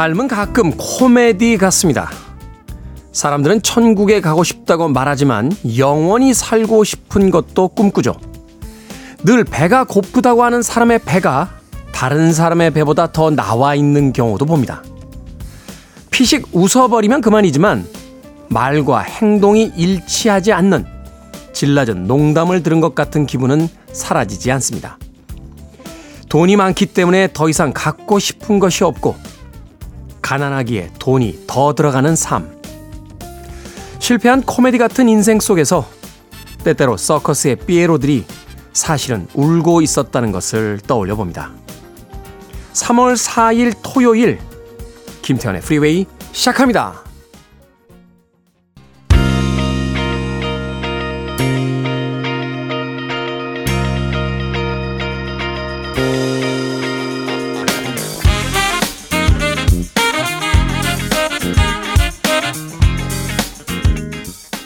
삶은 가끔 코미디 같습니다. 사람들은 천국에 가고 싶다고 말하지만 영원히 살고 싶은 것도 꿈꾸죠. 늘 배가 고프다고 하는 사람의 배가 다른 사람의 배보다 더 나와 있는 경우도 봅니다. 피식 웃어버리면 그만이지만 말과 행동이 일치하지 않는 질낮은 농담을 들은 것 같은 기분은 사라지지 않습니다. 돈이 많기 때문에 더 이상 갖고 싶은 것이 없고 가난하기에 돈이 더 들어가는 삶. 실패한 코미디 같은 인생 속에서 때때로 서커스의 삐에로들이 사실은 울고 있었다는 것을 떠올려 봅니다. 3월 4일 토요일 김태훈의 프리웨이 시작합니다.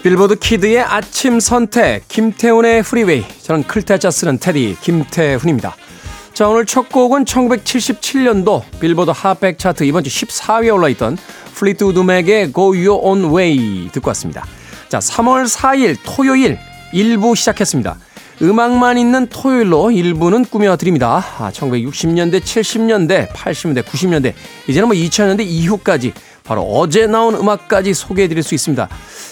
빌보드 kid의 아침 선택 김태훈의 프리웨이 저는 클 태 자 쓰는 테디 김태훈입니다. 자 오늘 첫 곡은 1977년도 빌보드 핫백 차트 이번 주 14위에 올라있던 플리트우드 맥의 Go Your Own Way 듣고 왔습니다. 자 3월 4일 토요일 1부 시작했습니다. 음악만 있는 토요일로 1부는 꾸며드립니다. 아, 1960년대, 70년대, 80년대, 90년대, 이제는 뭐 2000년대 이후까지 바로 어제 나온 음악까지 소개해 드릴 수 있습니다.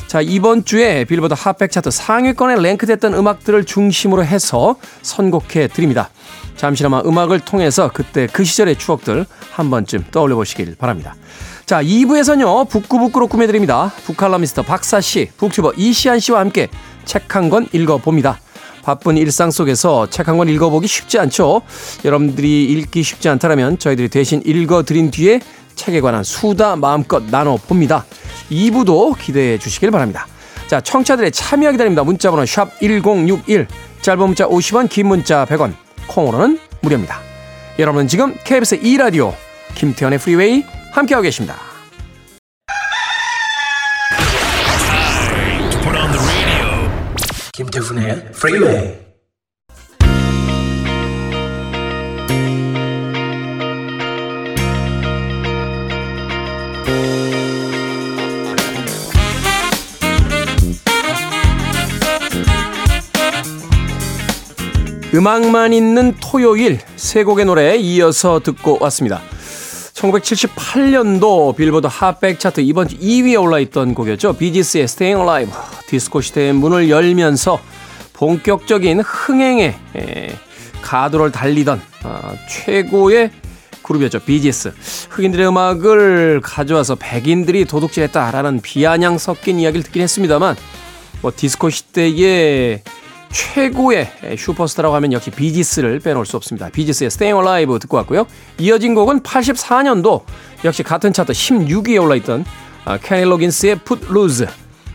자, 이번 주에 빌보드 핫백 차트 상위권에 랭크됐던 음악들을 중심으로 해서 선곡해 드립니다. 잠시나마 음악을 통해서 그때 그 시절의 추억들 한 번쯤 떠올려 보시길 바랍니다. 자, 2부에서는요, 북구북구로 꾸며드립니다. 북칼럼미스터 박사씨, 북튜버 이시안씨와 함께 책 한 권 읽어봅니다. 바쁜 일상 속에서 책 한 권 읽어보기 쉽지 않죠? 여러분들이 읽기 쉽지 않다면 저희들이 대신 읽어드린 뒤에 책에 관한 수다 마음껏 나눠봅니다. 2부도 기대해 주시길 바랍니다. 자, 청취자들의 참여 기다립니다. 문자번호 샵 1061, 짧은 문자 50원, 긴 문자 100원, 콩으로는 무료입니다. 여러분은 지금 KBS 2라디오 김태훈의 프리웨이 함께하고 계십니다. 김태훈의 프리웨이 음악만 있는 토요일 세 곡의 노래 이어서 듣고 왔습니다. 1978년도 빌보드 핫백 차트 이번 주 2위에 올라있던 곡이었죠. 비지스의 Staying Alive. 디스코 시대의 문을 열면서 본격적인 흥행의 가도를 달리던 아, 최고의 그룹이었죠. 비지스. 흑인들의 음악을 가져와서 백인들이 도둑질했다라는 비아냥 섞인 이야기를 듣긴 했습니다만 뭐 디스코 시대의 최고의 슈퍼스타라고 하면 역시 비지스를 빼놓을 수 없습니다. 비지스의 Staying Alive 듣고 왔고요. 이어진 곡은 84년도 역시 같은 차트 16위에 올라있던 캐니 로긴스의 Put Loose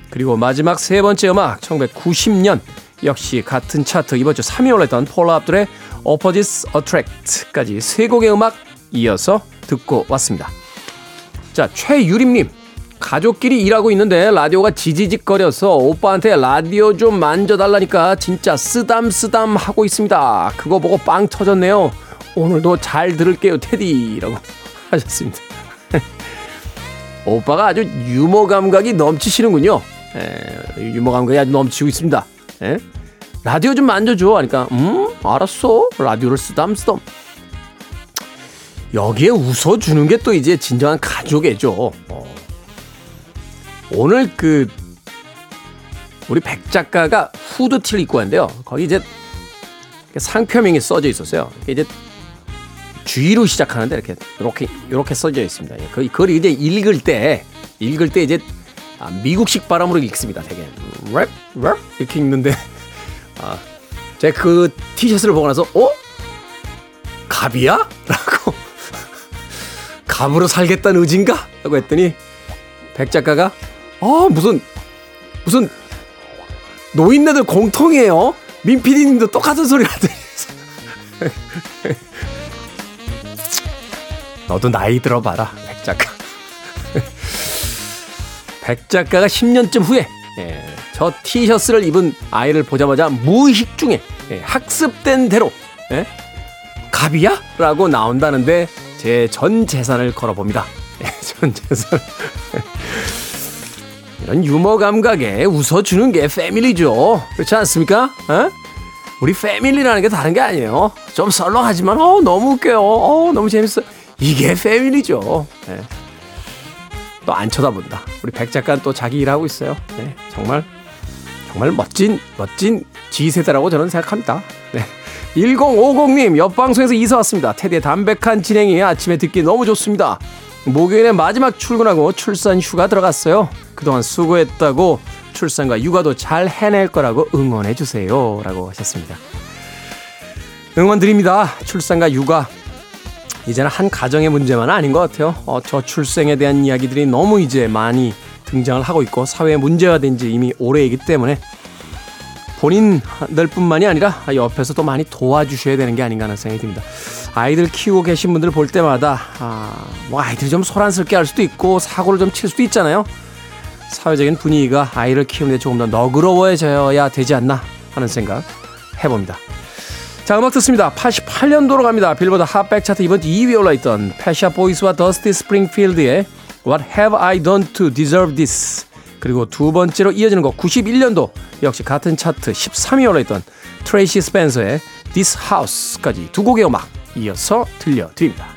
그리고 마지막 세 번째 음악 1990년 역시 같은 차트 이번 주 3위에 올라있던 폴라 압들의 Opposites Attract까지 세 곡의 음악 이어서 듣고 왔습니다. 자 최유림님 가족끼리 일하고 있는데 라디오가 지지직거려서 오빠한테 라디오 좀 만져달라니까 진짜 쓰담쓰담 하고 있습니다. 그거 보고 빵 터졌네요. 오늘도 잘 들을게요, 테디 라고 하셨습니다. 오빠가 아주 유머 감각이 넘치시는군요. 에, 유머 감각이 아주 넘치고 있습니다. 에? 라디오 좀 만져줘. 하니까, 음, 알았어. 라디오를 쓰담쓰담. 여기에 웃어주는 게 또 이제 진정한 가족애죠. 어. 오늘 그 우리 백 작가가 후드티를 입고 왔는데요. 거기 이제 상표명이 써져 있었어요. 이제 G로 시작하는데 이렇게 이렇게 이렇게 써져 있습니다. 그 그걸 이제 읽을 때 읽을 때 이제 아, 미국식 발음으로 읽습니다. 되게 랩 랩 이렇게 읽는데 아, 제가 그 티셔츠를 보고 나서 어 갑이야? 라고 갑으로 살겠다는 의지인가? 라고 했더니 백 작가가 아, 무슨, 무슨, 노인네들 공통이에요. 민피디님도 똑같은 소리가 들려서. 너도 나이 들어봐라, 백 작가. 백 작가가 10년쯤 후에, 예, 저 티셔츠를 입은 아이를 보자마자 무의식 중에, 예, 학습된 대로, 예, 갑이야? 라고 나온다는데 제 전 재산을 걸어봅니다. 예. 현재선. 이런 유머 감각에 웃어주는 게 패밀리죠. 그렇지 않습니까? 어? 우리 패밀리라는 게 다른 게 아니에요. 좀 썰렁하지만 어 너무 웃겨요. 어 너무 재밌어. 이게 패밀리죠. 네. 또안 쳐다본다. 우리 백 작가는 또 자기 일하고 있어요. 네, 정말 정말 멋진 멋진 지세대라고 저는 생각합니다. 네. 1050님 옆 방송에서 이사 왔습니다. 테디의 담백한 진행이 아침에 듣기 너무 좋습니다. 목요일에 마지막 출근하고 출산 휴가 들어갔어요. 그동안 수고했다고 출산과 육아도 잘 해낼 거라고 응원해 주세요. 라고 하셨습니다. 응원 드립니다. 출산과 육아. 이제는 한 가정의 문제만 아닌 것 같아요. 어, 저출생에 대한 이야기들이 너무 이제 많이 등장을 하고 있고 사회의 문제가 된 지 이미 오래이기 때문에 본인들뿐만이 아니라 옆에서 도 많이 도와주셔야 되는 게 아닌가 하는 생각이 듭니다. 아이들 키우고 계신 분들 볼 때마다 아, 뭐 아이들이 좀 소란스럽게 할 수도 있고 사고를 좀 칠 수도 있잖아요. 사회적인 분위기가 아이를 키우는데 조금 더 너그러워져야 되지 않나 하는 생각 해봅니다. 자, 음악 듣습니다. 88년도로 갑니다. 빌보드 핫백 차트 이번 주 2위에 올라있던 Pet Shop Boys와 더스티 스프링필드의 What Have I Done to Deserve This 그리고 두 번째로 이어지는 곡 91년도 역시 같은 차트 13위에 올라있던 트레이시 스펜서의 This House까지 두 곡의 음악 이어서 들려드립니다.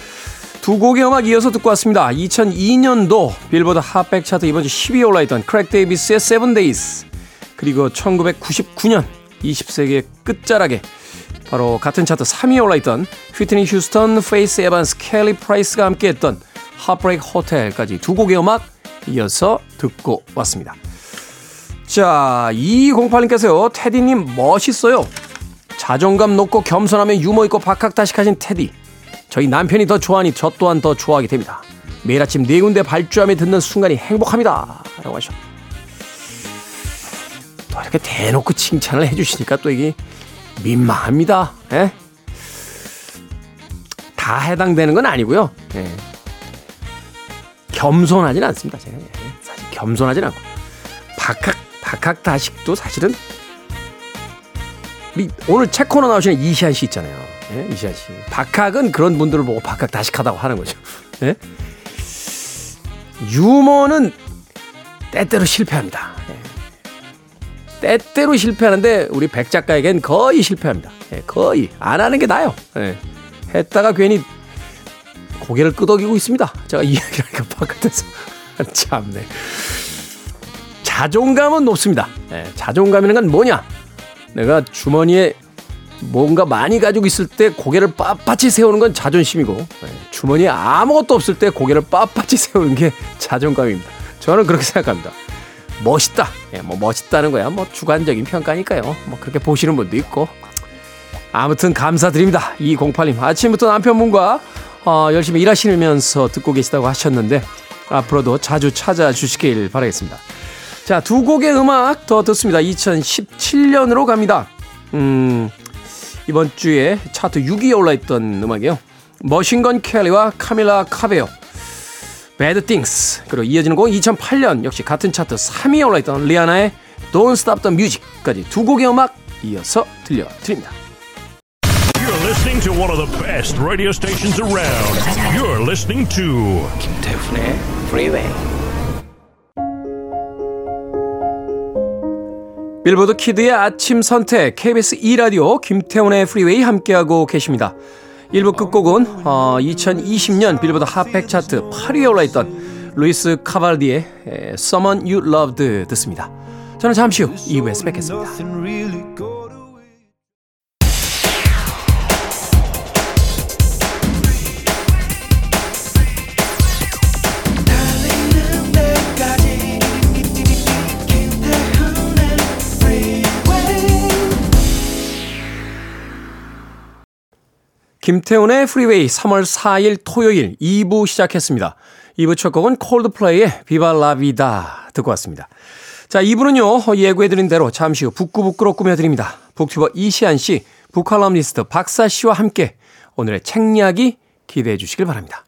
두 곡의 음악 이어서 듣고 왔습니다. 2002년도 빌보드 핫백 차트 이번 주 10위에 올라있던 크레이그 데이비드의 Seven Days 그리고 1999년 20세기의 끝자락에 바로 같은 차트 3위에 올라있던 휘트니 휴스턴, 페이스 에반스, 켈리 프라이스가 함께했던 Heartbreak Hotel까지 두 곡의 음악 이어서 듣고 왔습니다. 자, 2208님께서요. 테디님 멋있어요. 자존감 높고 겸손하면 유머 있고 박학다식하신 테디. 저희 남편이 더 좋아하니 저 또한 더 좋아하게 됩니다. 매일 아침 네 군데 발주함에 듣는 순간이 행복합니다. 라고 하셨. 또 이렇게 대놓고 칭찬을 해주시니까 또 이게 민망합니다. 예? 다 해당되는 건 아니고요. 예. 겸손하진 않습니다. 제가 예. 사실 겸손하진 않고 박학 박학다식도 사실은 우리 오늘 책 코너 나오시는 이시안 씨 있잖아요. 예? 이시안 씨. 박학은 그런 분들을 보고 박학 다식하다고 하는 거죠. 예? 유머는 때때로 실패합니다. 예. 때때로 실패하는데 우리 백 작가에겐 거의 실패합니다. 예, 거의 안 하는 게 나요. 예. 했다가 괜히 고개를 끄덕이고 있습니다. 제가 이야기를 하니까 바깥에서 참네. 자존감은 높습니다. 네, 자존감이라는 건 뭐냐? 내가 주머니에 뭔가 많이 가지고 있을 때 고개를 빳빳이 세우는 건 자존심이고 네, 주머니에 아무것도 없을 때 고개를 빳빳이 세우는 게 자존감입니다. 저는 그렇게 생각합니다. 멋있다. 예, 뭐 멋있다는 거야. 뭐 주관적인 평가니까요. 뭐 그렇게 보시는 분도 있고. 아무튼 감사드립니다. 208님 아침부터 남편분과 어, 열심히 일하시면서 듣고 계시다고 하셨는데 앞으로도 자주 찾아주시길 바라겠습니다. 자, 두 곡의 음악 더 듣습니다. 2017년으로 갑니다. 음, 이번 주에 차트 6위에 올라있던 음악이에요. 머신건 켈리와 카밀라 카베오. Bad Things. 그리고 이어지는 곡 2008년 역시 같은 차트 3위에 올라있던 리아나의 Don't Stop the Music까지 두 곡의 음악 이어서 들려드립니다. You're listening to one of the best radio stations around. You're listening to 김태훈의 Freeway. 빌보드 Kid의 아침 선택 KBS 2라디오 김태훈의 프리웨이 함께하고 계십니다. 1부 끝곡은 어, 2020년 빌보드 Hot 백 차트 8위에 올라있던 루이스 카팔디의 Someone You Loved 듣습니다. 저는 잠시 후 2부에서 뵙겠습니다. 김태훈의 프리웨이 3월 4일 토요일 2부 시작했습니다. 2부 첫 곡은 콜드플레이의 비바 라비다 듣고 왔습니다. 자, 2부는요, 예고해드린 대로 잠시 후 북구북구로 꾸며드립니다. 북튜버 이시안 씨, 북칼럼니스트 박사 씨와 함께 오늘의 책 이야기 기대해 주시길 바랍니다.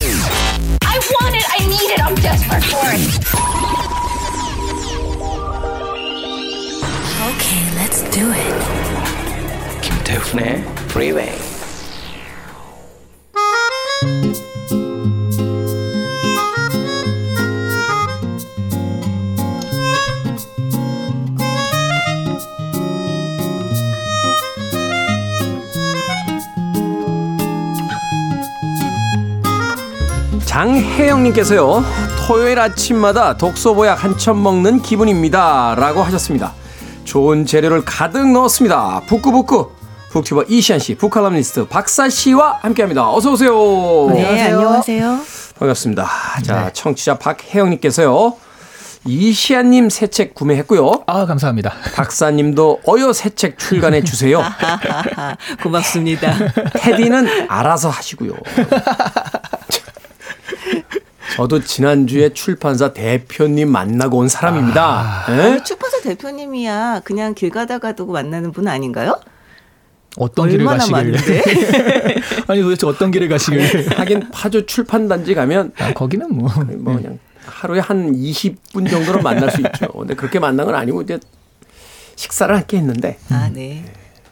I want it, I need it, I'm desperate for it. Okay, let's do it. 김태훈의 프 장혜영님께서요, 토요일 아침마다 독서보약 한첩 먹는 기분입니다. 라고 하셨습니다. 좋은 재료를 가득 넣었습니다. 북구북구. 북튜버 이시안 씨, 북칼럼니스트 박사 씨와 함께 합니다. 어서오세요. 네, 안녕하세요. 반갑습니다. 자, 네. 청취자 박혜영님께서요, 이시안님 새 책 구매했고요. 아, 감사합니다. 박사님도 어여 새 책 출간해 주세요. 고맙습니다. 테디는 알아서 하시고요. 저도 지난주에 출판사 대표님 만나고 온 사람입니다. 아. 네? 출판사 대표님이야 그냥 길 가다가도 만나는 분 아닌가요? 어떤 길을 가시길 아니 도대체 어떤 길을 가시길 하긴 파주 출판단지 가면 아, 거기는 뭐, 뭐 그냥 하루에 한 20분 정도로 만날 수 있죠. 근데 그렇게 만난 건 아니고 이제 식사를 할게 했는데 아, 네.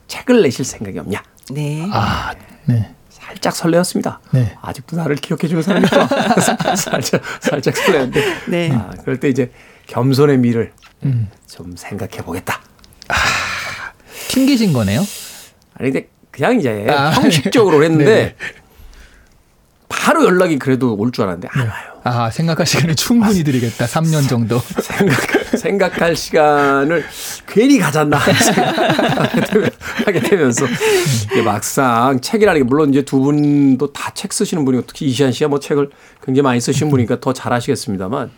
책을 내실 생각이 없냐? 네. 아, 네. 살짝 설레었습니다. 네. 아직도 나를 기억해 주는 사람이 있다. 살짝 살짝 설레었는데. 네. 아, 그럴 때 이제 겸손의 미를 음. 좀 생각해 보겠다. 아, 튕기신 거네요? 아니 근데 그냥 이제 아, 형식적으로 했는데 바로 연락이 그래도 올 줄 알았는데 안 와요. 아, 생각할 시간을 충분히 드리겠다. 3년 정도. 생각, 생각할 시간을 괜히 가졌나 하게 되면서 이게 막상 책이라는 게 물론 이제 두 분도 다 책 쓰시는 분이고 특히 이시안 씨가 뭐 책을 굉장히 많이 쓰시는 분이니까 더 잘 아시겠습니다만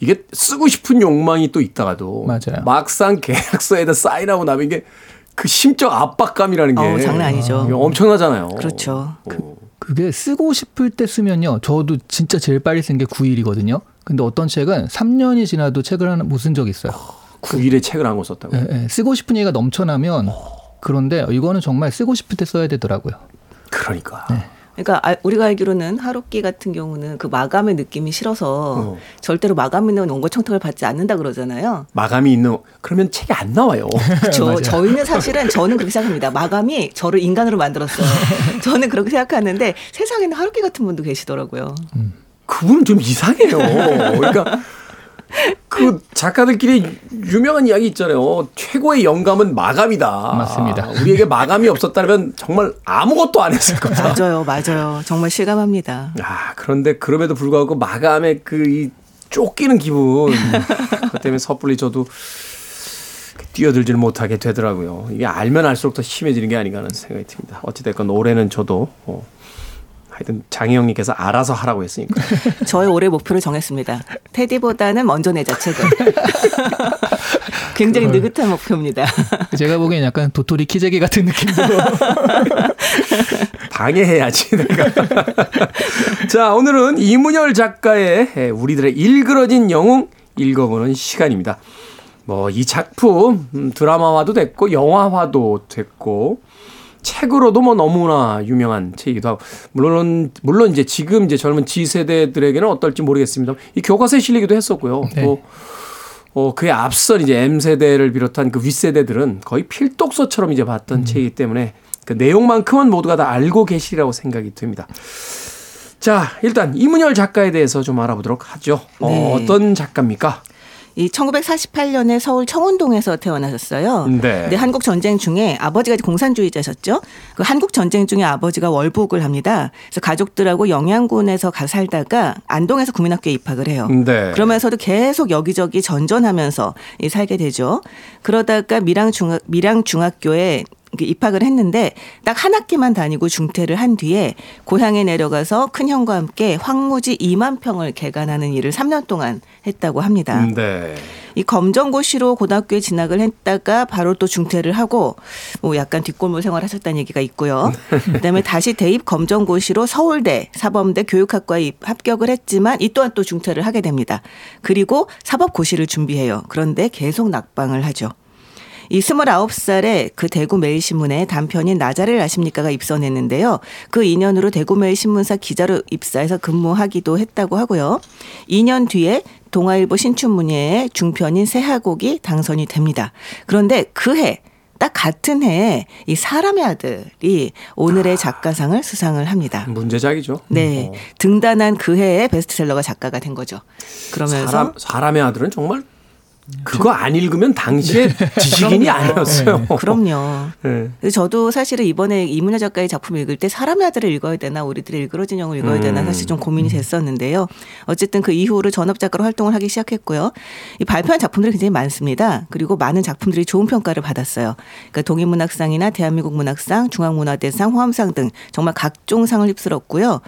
이게 쓰고 싶은 욕망이 또 있다가도 맞아요. 막상 계약서에다 사인하고 나면 이게 그 심적 압박감이라는 게 어, 장난 아니죠. 엄청나잖아요. 그렇죠. 그, 그게 쓰고 싶을 때 쓰면요. 저도 진짜 제일 빨리 쓴 게 9일이거든요. 근데 어떤 책은 3년이 지나도 책을 하나 못 쓴 적이 있어요. 9일에 책을 한권 썼다고요? 네, 네. 쓰고 싶은 얘기가 넘쳐나면 그런데 이거는 정말 쓰고 싶을 때 써야 되더라고요. 그러니까. 네. 그러니까 우리가 알기로는 하루끼 같은 경우는 그 마감의 느낌이 싫어서 어. 절대로 마감 있는 원고 청탁을 받지 않는다 그러잖아요. 마감이 있는 그러면 책이 안 나와요. 그렇죠. 저희는 사실은 저는 그렇게 생각합니다. 마감이 저를 인간으로 만들었어요. 저는 그렇게 생각하는데 세상에는 하루끼 같은 분도 계시더라고요. 음. 그분 좀 이상해요. 그러니까 그 작가들끼리 유명한 이야기 있잖아요. 최고의 영감은 마감이다. 맞습니다. 우리에게 마감이 없었다면 정말 아무것도 안 했을 거다. 맞아요, 맞아요. 정말 실감합니다. 아, 그런데 그럼에도 불구하고 마감의 그 이 쫓기는 기분. 그 때문에 섣불리 저도 뛰어들지를 못하게 되더라고요. 이게 알면 알수록 더 심해지는 게 아닌가 하는 생각이 듭니다. 어찌됐건 올해는 저도 어, 하여튼 장혜영님께서 알아서 하라고 했으니까. 저의 올해 목표를 정했습니다. 테디보다는 먼저 내 자 책을. 굉장히 느긋한 목표입니다. 제가 보기엔 약간 도토리 키재기 같은 느낌도. 방해해야지 내가. 자 오늘은 이문열 작가의 우리들의 일그러진 영웅 읽어보는 시간입니다. 뭐 이 작품 음, 드라마화도 됐고 영화화도 됐고 책으로도 뭐 너무나 유명한 책이기도 하고 물론 물론 이제 지금 이제 젊은 G 세대들에게는 어떨지 모르겠습니다. 이 교과서에 실리기도 했었고요. 네. 또 어, 그에 앞선 이제 M 세대를 비롯한 그 윗 세대들은 거의 필독서처럼 이제 봤던 음. 책이기 때문에 그 내용만큼은 모두가 다 알고 계시리라고 생각이 듭니다. 자, 일단 이문열 작가에 대해서 좀 알아보도록 하죠. 어, 네. 어, 어떤 작가입니까? 이 1948년에 서울 청운동에서 태어나셨어요. 네. 근데 한국 전쟁 중에 아버지가 공산주의자셨죠. 그 한국 전쟁 중에 아버지가 월북을 합니다. 그래서 가족들하고 영양군에서 가 살다가 안동에서 국민학교에 입학을 해요. 네. 그러면서도 계속 여기저기 전전하면서 살게 되죠. 그러다가 밀양 중학 밀양 중학교에 입학을 했는데 딱 한 학기만 다니고 중퇴를 한 뒤에 고향에 내려가서 큰 형과 함께 황무지 2만 평을 개간하는 일을 3년 동안 했다고 합니다. 음, 네. 이 검정고시로 고등학교에 진학을 했다가 바로 또 중퇴를 하고 뭐 약간 뒷골목 생활하셨다는 얘기가 있고요. 그다음에 다시 대입 검정고시로 서울대 사범대 교육학과에 합격을 했지만 이 또한 또 중퇴를 하게 됩니다. 그리고 사법고시를 준비해요. 그런데 계속 낙방을 하죠. 이 29살에 그 대구 매일신문에 단편인 나자를 아십니까가 입선했는데요. 그 2년으로 대구 매일신문사 기자로 입사해서 근무하기도 했다고 하고요. 2년 뒤에 동아일보 신춘문예의 중편인 새하곡이 당선이 됩니다. 그런데 그 해, 딱 같은 해에 이 사람의 아들이 오늘의 아. 작가상을 수상을 합니다. 문제작이죠. 네. 어. 등단한 그 해에 베스트셀러가 작가가 된 거죠. 그러면서 사람, 사람의 아들은 정말 그거 안 읽으면 당시에 네. 지식인이 아니었어요. 네. 그럼요. 네. 저도 사실은 이번에 이문여 작가의 작품 읽을 때 사람의 아들을 읽어야 되나 우리들의 일그러진 영을 읽어야 되나 음. 사실 좀 고민이 됐었는데요. 어쨌든 그 이후로 전업 작가로 활동을 하기 시작했고요. 이 발표한 작품들이 굉장히 많습니다. 그리고 많은 작품들이 좋은 평가를 받았어요. 그러니까 동인문학상이나 대한민국 문학상, 중앙문화대상, 호암상 등 정말 각종 상을 휩쓸었고요.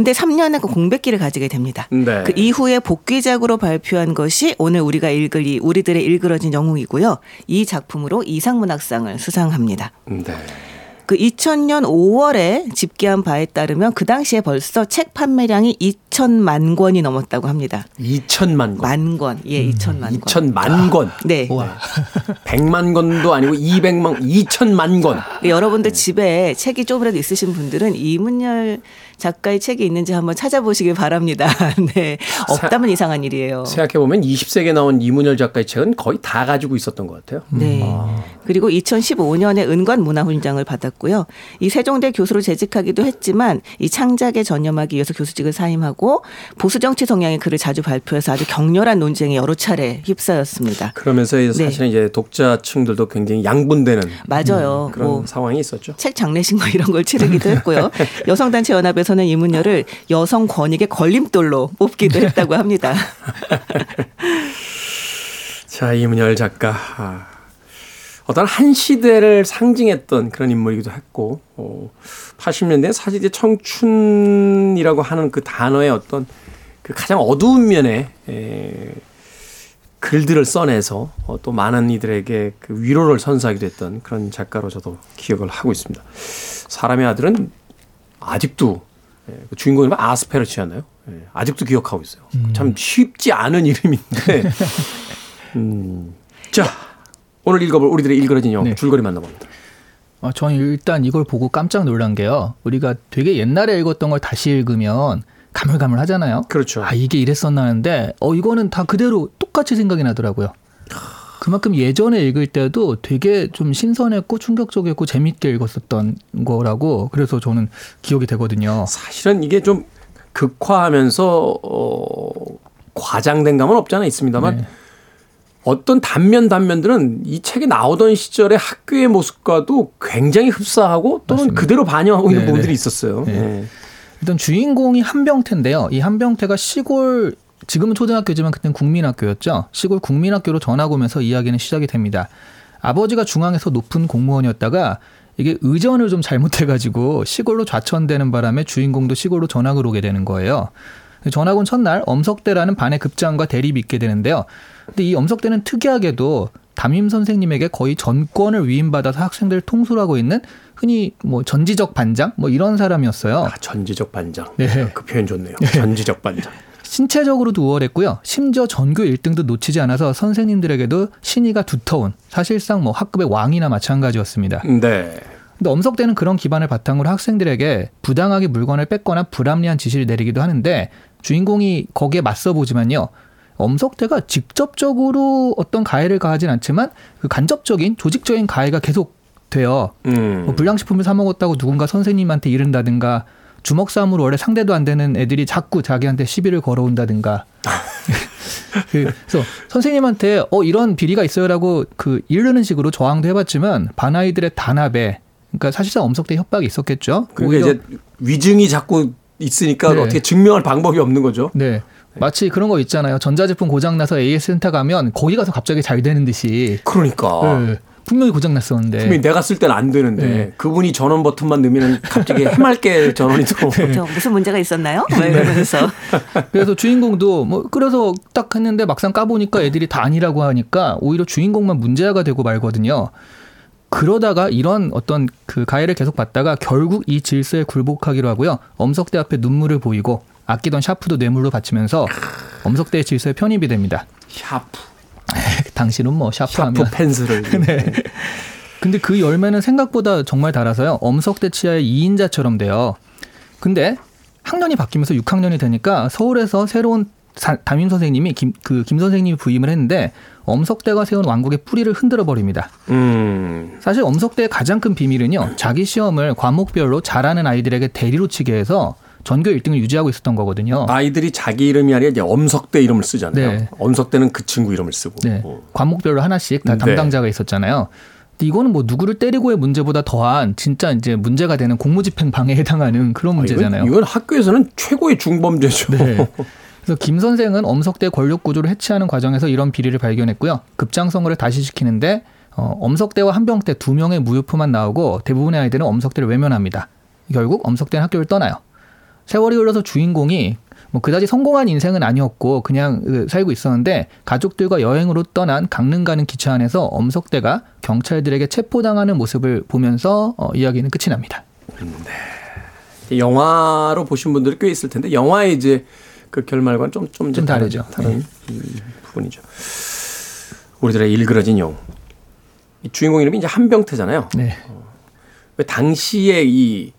근데 3년의 그 공백기를 가지게 됩니다. 네. 그 이후에 복귀작으로 발표한 것이 오늘 우리가 읽을 이 우리들의 일그러진 영웅이고요. 이 작품으로 이상문학상을 수상합니다. 네. 그 2000년 5월에 집계한 바에 따르면 그 당시에 벌써 책 판매량이 2천만 권이 넘었다고 합니다. 2천만 권. 만 권. 예, 음. 2천만 권. 2천만 권. 네. 와. 100만 권도 아니고 200만 2천만 권. 여러분들 집에 책이 조금이라도 있으신 분들은 이문열 작가의 책이 있는지 한번 찾아보시길 바랍니다. 네. 없다면 사, 이상한 일이에요. 생각해보면 20세기에 나온 이문열 작가의 책은 거의 다 가지고 있었던 것 같아요. 네. 아. 그리고 2015년에 은관 문화훈장을 받았고요. 이 세종대 교수로 재직하기도 했지만 이 창작에 전념하기 위해서 교수직을 사임하고 보수 정치 성향의 글을 자주 발표해서 아주 격렬한 논쟁에 여러 차례 휩싸였습니다. 그러면서 네. 사실은 이제 독자층들도 굉장히 양분되는 맞아요. 음, 그런 뭐 상황이 있었죠. 책 장례식 뭐 이런 걸 치르기도 했고요. 여성단체 연합에서 대해서는 이문열을 여성 권익의 걸림돌로 뽑기도 했다고 합니다. 자, 이문열 작가. 아, 어떤 한 시대를 상징했던 그런 인물이기도 했고, 어, 80년대 사실 청춘이라고 하는 그 단어의 어떤 그 가장 어두운 면에 에, 글들을 써내서 어, 또 많은 이들에게 그 위로를 선사하기도 했던 그런 작가로 저도 기억을 하고 있습니다. 사람의 아들은 아직도 예, 그 주인공 이름 아스페르치였나요? 예, 아직도 기억하고 있어요. 음. 참 쉽지 않은 이름인데. 음. 자, 오늘 읽어볼 우리들의 일그러진 영화 네. 줄거리 만나봅니다. 아, 저는 일단 이걸 보고 깜짝 놀란 게요. 우리가 되게 옛날에 읽었던 걸 다시 읽으면 가물가물 하잖아요. 그렇죠. 아, 이게 이랬었나 하는데, 어, 이거는 다 그대로 똑같이 생각이 나더라고요. 그만큼 예전에 읽을 때도 되게 좀 신선했고 충격적이었고 재밌게 읽었었던 거라고 그래서 저는 기억이 되거든요. 사실은 이게 좀 극화하면서 어 과장된 감은 없잖아 있습니다만 네. 어떤 단면 단면들은 이 책에 나오던 시절의 학교의 모습과도 굉장히 흡사하고 또는 맞습니다. 그대로 반영하고 있는 네, 네. 부분들이 있었어요. 네. 네. 일단 주인공이 한병태인데요. 이 한병태가 시골 지금은 초등학교지만 그때는 국민학교였죠. 시골 국민학교로 전학 오면서 이야기는 시작이 됩니다. 아버지가 중앙에서 높은 공무원이었다가 이게 의전을 좀 잘못해가지고 시골로 좌천되는 바람에 주인공도 시골로 전학을 오게 되는 거예요. 전학 온 첫날 엄석대라는 반의 급장과 대립이 있게 되는데요. 근데 이 엄석대는 특이하게도 담임 선생님에게 거의 전권을 위임받아서 학생들을 통솔하고 있는 흔히 뭐 전지적 반장 뭐 이런 사람이었어요. 아, 전지적 반장. 네. 그 표현 좋네요. 네. 전지적 반장. 신체적으로도 우월했고요. 심지어 전교 1등도 놓치지 않아서 선생님들에게도 신의가 두터운 사실상 뭐 학급의 왕이나 마찬가지였습니다. 네. 근데 엄석대는 그런 기반을 바탕으로 학생들에게 부당하게 물건을 뺏거나 불합리한 지시를 내리기도 하는데 주인공이 거기에 맞서 보지만요. 엄석대가 직접적으로 어떤 가해를 가하진 않지만 그 간접적인 조직적인 가해가 계속 돼요. 음. 뭐 불량식품을 사 먹었다고 누군가 선생님한테 이른다든가 주먹 싸움으로 원래 상대도 안 되는 애들이 자꾸 자기한테 시비를 걸어온다든가. 그래서 선생님한테 어 이런 비리가 있어요라고 그 이르는 식으로 저항도 해봤지만 반아이들의 단합에 그러니까 사실상 엄석대 협박이 있었겠죠. 그게 이제 위증이 자꾸 있으니까 네. 어떻게 증명할 방법이 없는 거죠. 네. 마치 그런 거 있잖아요. 전자제품 고장 나서 AS 센터 가면 거기 가서 갑자기 잘 되는 듯이. 그러니까. 네. 분명히 고장 났었는데 분명히 내가 쓸 때는 안 되는데 네. 그분이 전원 버튼만 넣으면 갑자기 해맑게 전원이 들어오고 네. 그렇죠. 무슨 문제가 있었나요? 네. 이러면서 그래서 주인공도 뭐 끓여서 딱 했는데 막상 까보니까 애들이 다 아니라고 하니까 오히려 주인공만 문제가 되고 말거든요. 그러다가 이런 어떤 그 가해를 계속 받다가 결국 이 질서에 굴복하기로 하고요. 엄석대 앞에 눈물을 보이고 아끼던 샤프도 뇌물로 바치면서 엄석대의 질서에 편입이 됩니다. 샤프. 당신은 뭐 샤프하면 샤프 펜슬을. 네. 근데 그 열매는 생각보다 정말 달아서요. 엄석대 치하의 2인자처럼 돼요. 근데 학년이 바뀌면서 6학년이 되니까 서울에서 새로운 담임 선생님이 김, 그 김 선생님이 부임을 했는데 엄석대가 세운 왕국의 뿌리를 흔들어 버립니다. 음. 사실 엄석대의 가장 큰 비밀은요. 자기 시험을 과목별로 잘하는 아이들에게 대리로 치게 해서 전교 1등을 유지하고 있었던 거거든요. 아이들이 자기 이름이 아니라 이제 엄석대 이름을 쓰잖아요. 네. 엄석대는 그 친구 이름을 쓰고. 네. 어. 과목별로 하나씩 다 네. 담당자가 있었잖아요. 근데 이거는 뭐 누구를 때리고의 문제보다 더한 진짜 이제 문제가 되는 공무집행 방해에 해당하는 그런 문제잖아요. 아, 이건, 이건, 학교에서는 최고의 중범죄죠. 네. 그래서 김 선생은 엄석대 권력 구조를 해체하는 과정에서 이런 비리를 발견했고요. 급장선거를 다시 시키는데 어, 엄석대와 한병대 두 명의 무효표만 나오고 대부분의 아이들은 엄석대를 외면합니다. 결국 엄석대는 학교를 떠나요. 세월이 흘러서 주인공이 뭐 그다지 성공한 인생은 아니었고 그냥 그 살고 있었는데 가족들과 여행으로 떠난 강릉 가는 기차 안에서 엄석대가 경찰들에게 체포당하는 모습을 보면서 어, 이야기는 끝이 납니다. 네. 영화로 보신 분들이 꽤 있을 텐데 영화에 이제 그 결말과는 좀, 좀, 좀 다르죠. 다른 네. 부분이죠. 우리들의 일그러진 영. 이 주인공 이름이 이제 한병태잖아요. 네. 어. 왜 당시에 이,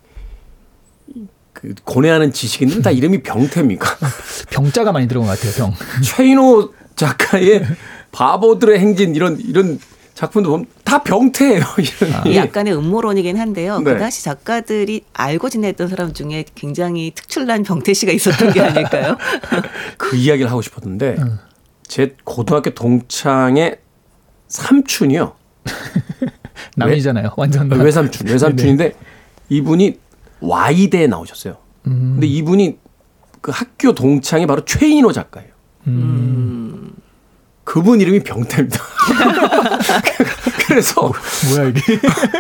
그 고뇌하는 지식인들은 다 이름이 병태입니까? 병자가 많이 들어간 것 같아요, 병. 최인호 작가의 바보들의 행진 이런, 이런 작품도 보면 다 병태예요. 아. 약간의 음모론이긴 한데요. 그 네. 그 당시 작가들이 알고 지냈던 사람 중에 굉장히 특출난 병태 씨가 있었던 게 아닐까요? 그 이야기를 하고 싶었는데 음. 제 고등학교 동창의 삼촌이요. 남이잖아요. 완전 남. 외삼촌, 외삼촌인데 네. 이분이 와이대에 나오셨어요. 음. 근데 이분이 그 학교 동창이 바로 최인호 작가예요. 음. 그분 이름이 병태입니다. 그래서 뭐, 뭐야 이게?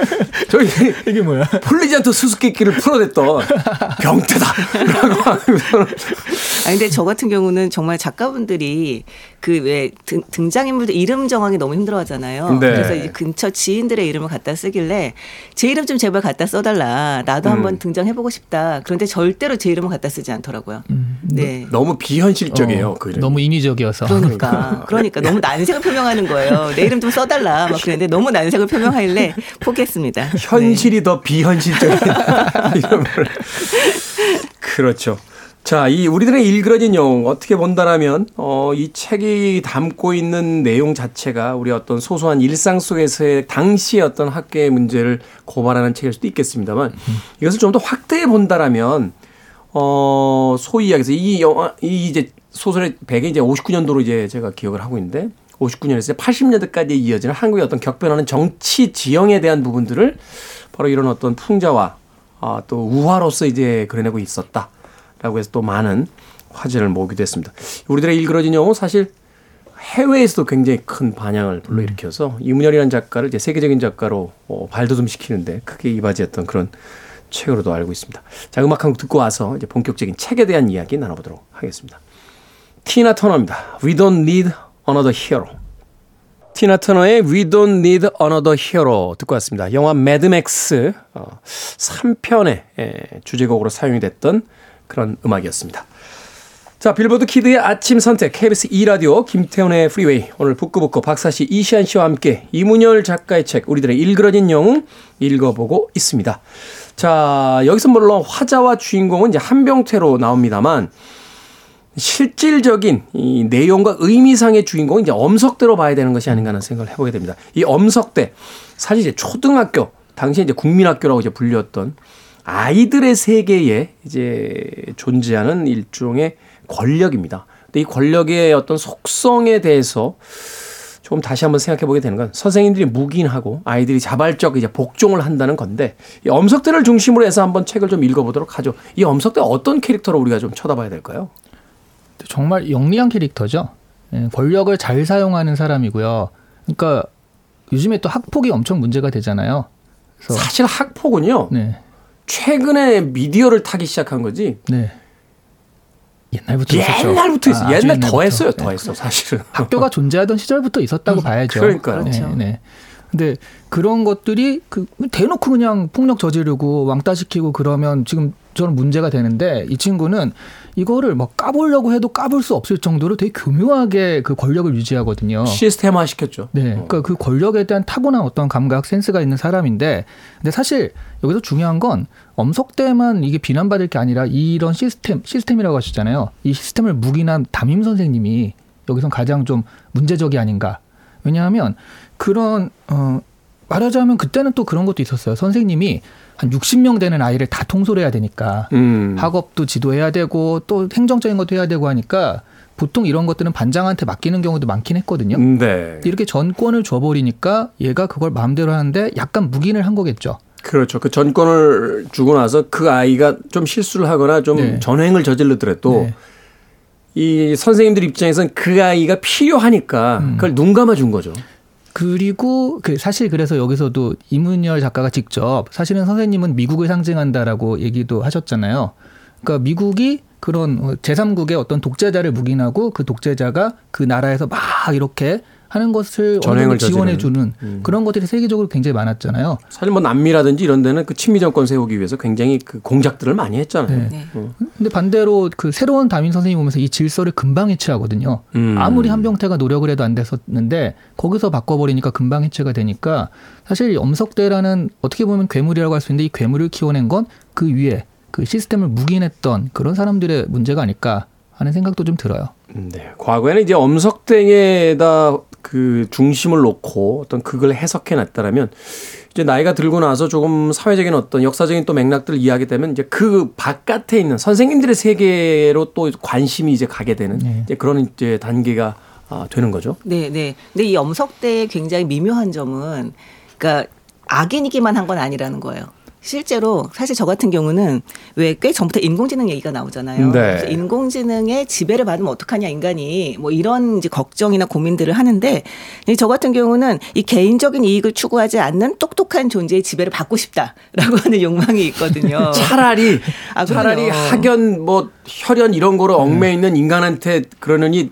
저희 이게 뭐야? 풀리지 않던 수수께끼를 풀어냈던 병태다라고 하면서. 아 근데 저 같은 경우는 정말 작가분들이 그 왜 등장인물들 이름 정하기 너무 힘들어하잖아요. 네. 그래서 이제 근처 지인들의 이름을 갖다 쓰길래 제 이름 좀 제발 갖다 써달라. 나도 음. 한번 등장해보고 싶다. 그런데 절대로 제 이름을 갖다 쓰지 않더라고요. 음. 네. 너무 비현실적이에요. 어, 그 이름. 너무 인위적이어서. 그러니까 그러니까 너무 난색을 표명하는 거예요. 내 이름 좀 써달라. 막 그랬는데 너무 난색을 표명하길래 포기했습니다. 현실이 네. 더 비현실적인 이름을. 그렇죠. 자, 이 우리들의 일그러진 영웅 어떻게 본다라면 어, 이 책이 담고 있는 내용 자체가 우리 어떤 소소한 일상 속에서의 당시의 어떤 학계의 문제를 고발하는 책일 수도 있겠습니다만 이것을 좀 더 확대해 본다라면 어, 소위 이야기해서 이 영화 이 이제 소설의 배경이 이제 59년도로 이제 제가 기억을 하고 있는데 59년에서 80년대까지 이어지는 한국의 어떤 격변하는 정치 지형에 대한 부분들을 바로 이런 어떤 풍자와 아, 또 우화로서 이제 그려내고 있었다. 라고 해서 또 많은 화제를 모으기도 했습니다. 우리들의 일그러진 영웅 사실 해외에서도 굉장히 큰 반향을 불러일으켜서 이문열이라는 작가를 이제 세계적인 작가로 어, 발돋움시키는데 크게 이바지했던 그런 책으로도 알고 있습니다. 자, 음악 한 곡 듣고 와서 이제 본격적인 책에 대한 이야기 나눠보도록 하겠습니다. 티나 터너입니다. We don't need another hero. 티나 터너의 We Don't Need Another Hero 듣고 왔습니다. 영화 매드맥스 3편의 주제곡으로 사용이 됐던 그런 음악이었습니다. 자, 빌보드 Kid의 아침 선택, KBS 2라디오, 김태훈의 프리웨이. 오늘 북구북구 박사씨, 이시한 씨와 함께 이문열 작가의 책, 우리들의 일그러진 영웅 읽어보고 있습니다. 자, 여기서 물론 화자와 주인공은 이제 한병태로 나옵니다만, 실질적인 이 내용과 의미상의 주인공은 이제 엄석대로 봐야 되는 것이 아닌가 하는 생각을 해보게 됩니다. 이 엄석대, 사실 이제 초등학교, 당시에 이제 국민학교라고 이제 불렸던 아이들의 세계에 이제 존재하는 일종의 권력입니다. 근데 이 권력의 어떤 속성에 대해서 조금 다시 한번 생각해 보게 되는 건 선생님들이 묵인하고 아이들이 자발적 이제 복종을 한다는 건데 이 엄석대를 중심으로 해서 한번 책을 좀 읽어보도록 하죠. 이 엄석대 어떤 캐릭터로 우리가 좀 쳐다봐야 될까요? 정말 영리한 캐릭터죠. 예, 권력을 잘 사용하는 사람이고요. 그러니까 요즘에 또 학폭이 엄청 문제가 되잖아요. 사실 학폭은요. 네. 최근에 미디어를 타기 시작한 거지. 네. 옛날부터 있었죠. 옛날부터 있어. 아, 옛날 더 했어요. 더 네. 했어, 사실은. 학교가 존재하던 시절부터 있었다고 음, 봐야죠. 그러니까요. 네, 그렇죠. 네. 근데 그런 것들이 그 대놓고 그냥 폭력 저지르고 왕따 시키고 그러면 지금 저는 문제가 되는데 이 친구는 이거를 막 까보려고 해도 까볼 수 없을 정도로 되게 교묘하게 그 권력을 유지하거든요. 시스템화 시켰죠. 네. 어. 그러니까 그 권력에 대한 타고난 어떤 감각, 센스가 있는 사람인데 근데 사실 여기서 중요한 건 엄석대만 이게 비난받을 게 아니라 이런 시스템, 시스템이라고 하셨잖아요. 이 시스템을 묵인한 담임 선생님이 여기선 가장 좀 문제적이 아닌가. 왜냐하면 그런 어 말하자면 그때는 또 그런 것도 있었어요. 선생님이 한 60명 되는 아이를 다 통솔해야 되니까 음. 학업도 지도해야 되고 또 행정적인 것도 해야 되고 하니까 보통 이런 것들은 반장한테 맡기는 경우도 많긴 했거든요. 네. 이렇게 전권을 줘버리니까 얘가 그걸 마음대로 하는데 약간 묵인을 한 거겠죠. 그렇죠. 그 전권을 주고 나서 그 아이가 좀 실수를 하거나 좀 네. 전횡을 저질러더라도 네. 이 선생님들 입장에선 그 아이가 필요하니까 음. 그걸 눈 감아 준 거죠. 그리고 그 사실 그래서 여기서도 이문열 작가가 직접 사실은 선생님은 미국을 상징한다라고 얘기도 하셨잖아요. 그러니까 미국이 그런 제3국의 어떤 독재자를 묵인하고 그 독재자가 그 나라에서 막 이렇게 하는 것을 전행을 지원해 주는 음. 그런 것들이 세계적으로 굉장히 많았잖아요. 사실 뭐 남미라든지 이런 데는 그 친미 정권 세우기 위해서 굉장히 그 공작들을 많이 했잖아요. 네. 네. 음. 근데 반대로 그 새로운 담임 선생님 오면서 이 질서를 금방 해체하거든요. 음. 아무리 한병태가 노력을 해도 안 됐었는데 거기서 바꿔버리니까 금방 해체가 되니까 사실 엄석대라는 어떻게 보면 괴물이라고 할 수 있는데 이 괴물을 키워낸 건 그 위에 그 시스템을 묵인했던 그런 사람들의 문제가 아닐까 하는 생각도 좀 들어요. 네. 과거에는 이제 엄석땡에다 그 중심을 놓고 어떤 그걸 해석해 놨다라면 이제 나이가 들고 나서 조금 사회적인 어떤 역사적인 또 맥락들을 이해하게 되면 이제 그 바깥에 있는 선생님들의 세계로 또 관심이 이제 가게 되는 네. 이제 그런 이제 단계가 아, 되는 거죠. 네, 네. 근데 이 엄석대의 굉장히 미묘한 점은 그러니까 악인이기만 한 건 아니라는 거예요. 실제로 사실 저 같은 경우는 왜 꽤 전부터 인공지능 얘기가 나오잖아요. 네. 인공지능의 지배를 받으면 어떡하냐 인간이 뭐 이런 이제 걱정이나 고민들을 하는데 저 같은 경우는 이 개인적인 이익을 추구하지 않는 똑똑한 존재의 지배를 받고 싶다라고 하는 욕망이 있거든요. 차라리 아, 차라리 학연 뭐 혈연 이런 거로 얽매 있는 인간한테 그러느니